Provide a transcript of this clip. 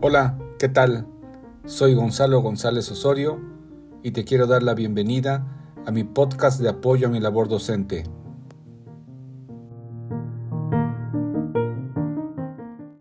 Hola, ¿qué tal? Soy Gonzalo González Osorio y te quiero dar la bienvenida a mi podcast de apoyo a mi labor docente,